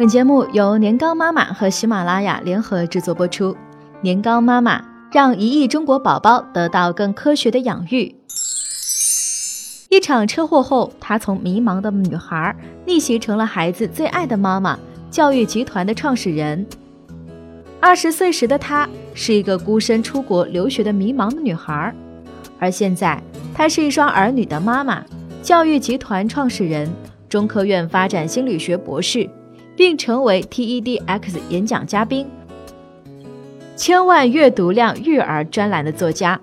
本节目由年糕妈妈和喜马拉雅联合制作播出。年糕妈妈让一亿中国宝宝得到更科学的养育。一场车祸后，她从迷茫的女孩逆袭成了孩子最爱的妈妈，教育集团的创始人。二十岁时的她是一个孤身出国留学的迷茫的女孩，而现在她是一双儿女的妈妈，教育集团创始人，中科院发展心理学博士。并成为 TEDx 演讲嘉宾，千万阅读量育儿专栏的作家。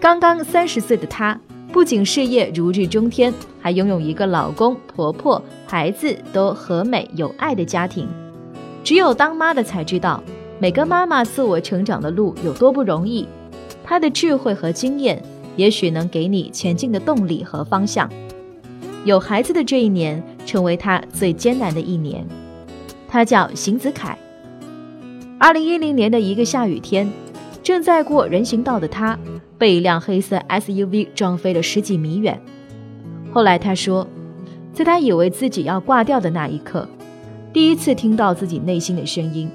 刚刚三十岁的她，不仅事业如日中天，还拥有一个老公、婆婆、孩子都和美有爱的家庭。只有当妈的才知道，每个妈妈自我成长的路有多不容易。她的智慧和经验，也许能给你前进的动力和方向。有孩子的这一年，成为他最艰难的一年。他叫邢子凯。二零一零年的一个下雨天，正在过人行道的他，被一辆黑色 SUV 撞飞了十几米远。后来他说，在他以为自己要挂掉的那一刻，第一次听到自己内心的声音，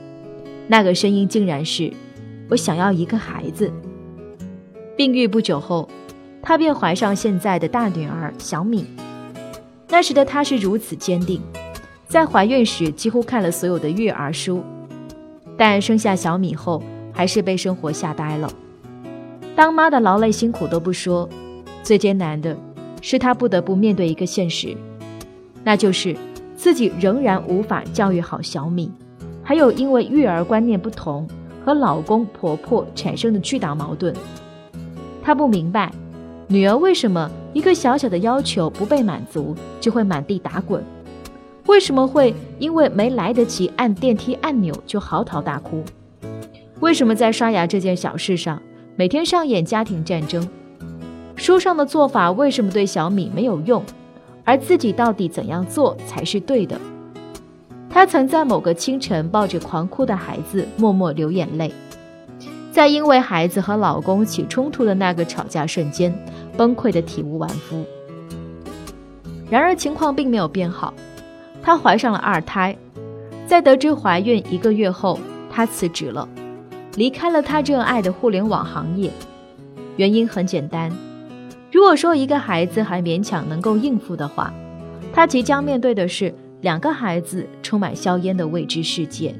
那个声音竟然是“我想要一个孩子”。病愈不久后，他便怀上现在的大女儿小米。那时的她是如此坚定，在怀孕时几乎看了所有的育儿书，但生下小米后还是被生活吓呆了。当妈的劳累辛苦都不说，最艰难的是她不得不面对一个现实，那就是自己仍然无法教育好小米，还有因为育儿观念不同和老公婆婆产生的巨大矛盾。她不明白。女儿为什么一个小小的要求不被满足就会满地打滚？为什么会因为没来得及按电梯按钮就嚎啕大哭？为什么在刷牙这件小事上每天上演家庭战争？书上的做法为什么对小米没有用？而自己到底怎样做才是对的？她曾在某个清晨抱着狂哭的孩子默默流眼泪。在因为孩子和老公起冲突的那个吵架瞬间，崩溃的体无完肤。然而情况并没有变好，她怀上了二胎。在得知怀孕一个月后，她辞职了，离开了她热爱的互联网行业。原因很简单：如果说一个孩子还勉强能够应付的话，她即将面对的是两个孩子充满硝烟的未知世界。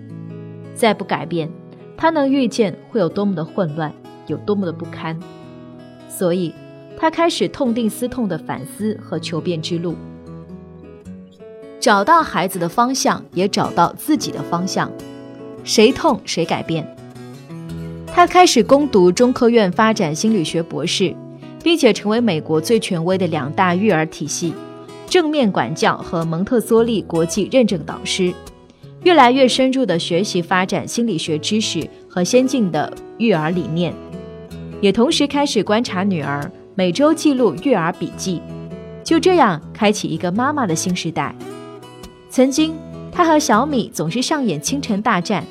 再不改变。他能预见会有多么的混乱，有多么的不堪，所以，他开始痛定思痛的反思和求变之路，找到孩子的方向，也找到自己的方向，谁痛谁改变。他开始攻读中科院发展心理学博士，并且成为美国最权威的两大育儿体系——正面管教和蒙特梭利国际认证导师。越来越深入的学习发展心理学知识和先进的育儿理念，也同时开始观察女儿，每周记录育儿笔记，就这样开启一个妈妈的新时代。曾经，她和小米总是上演清晨大战，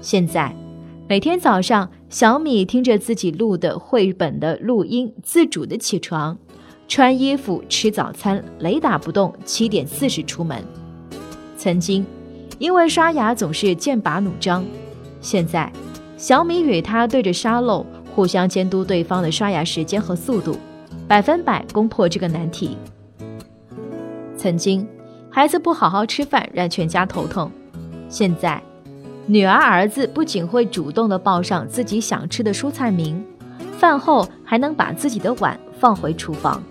现在，每天早上，小米听着自己录的绘本的录音，自主的起床，穿衣服，吃早餐，雷打不动，七点四十出门。曾经。因为刷牙总是剑拔弩张，现在小米与他对着沙漏，互相监督对方的刷牙时间和速度，百分百攻破这个难题。曾经孩子不好好吃饭让全家头疼，现在女儿儿子不仅会主动的报上自己想吃的蔬菜名，饭后还能把自己的碗放回厨房。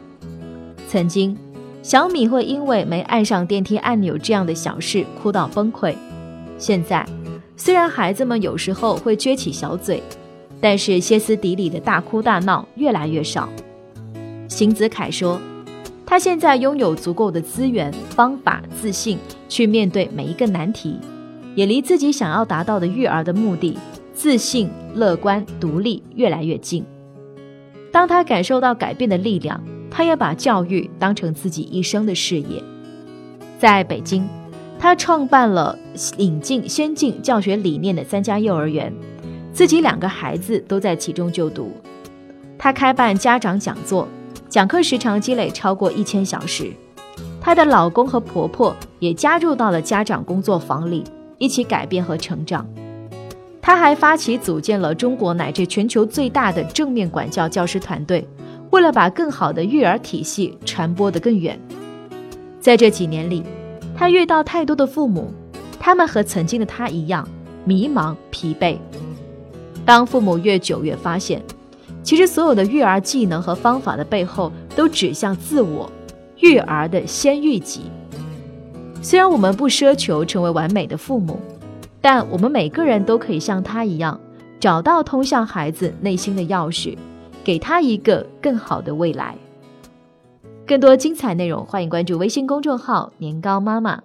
曾经。小米会因为没按上电梯按钮这样的小事哭到崩溃。现在，虽然孩子们有时候会撅起小嘴，但是歇斯底里的大哭大闹越来越少。邢子凯说：“他现在拥有足够的资源、方法、自信去面对每一个难题，也离自己想要达到的育儿的目的——自信、乐观、独立——越来越近。当他感受到改变的力量。”他也把教育当成自己一生的事业。在北京，他创办了引进先进教学理念的三家幼儿园，自己两个孩子都在其中就读。他开办家长讲座，讲课时长积累超过一千小时。她的老公和婆婆也加入到了家长工作坊里，一起改变和成长。她还发起组建了中国乃至全球最大的正面管教教师团队，为了把更好的育儿体系传播得更远。在这几年里，他遇到太多的父母，他们和曾经的他一样迷茫疲惫。当父母越久越发现，其实所有的育儿技能和方法的背后都指向自我，育儿的先育己。虽然我们不奢求成为完美的父母，但我们每个人都可以像他一样，找到通向孩子内心的钥匙，给他一个更好的未来。更多精彩内容，欢迎关注微信公众号“年糕妈妈”。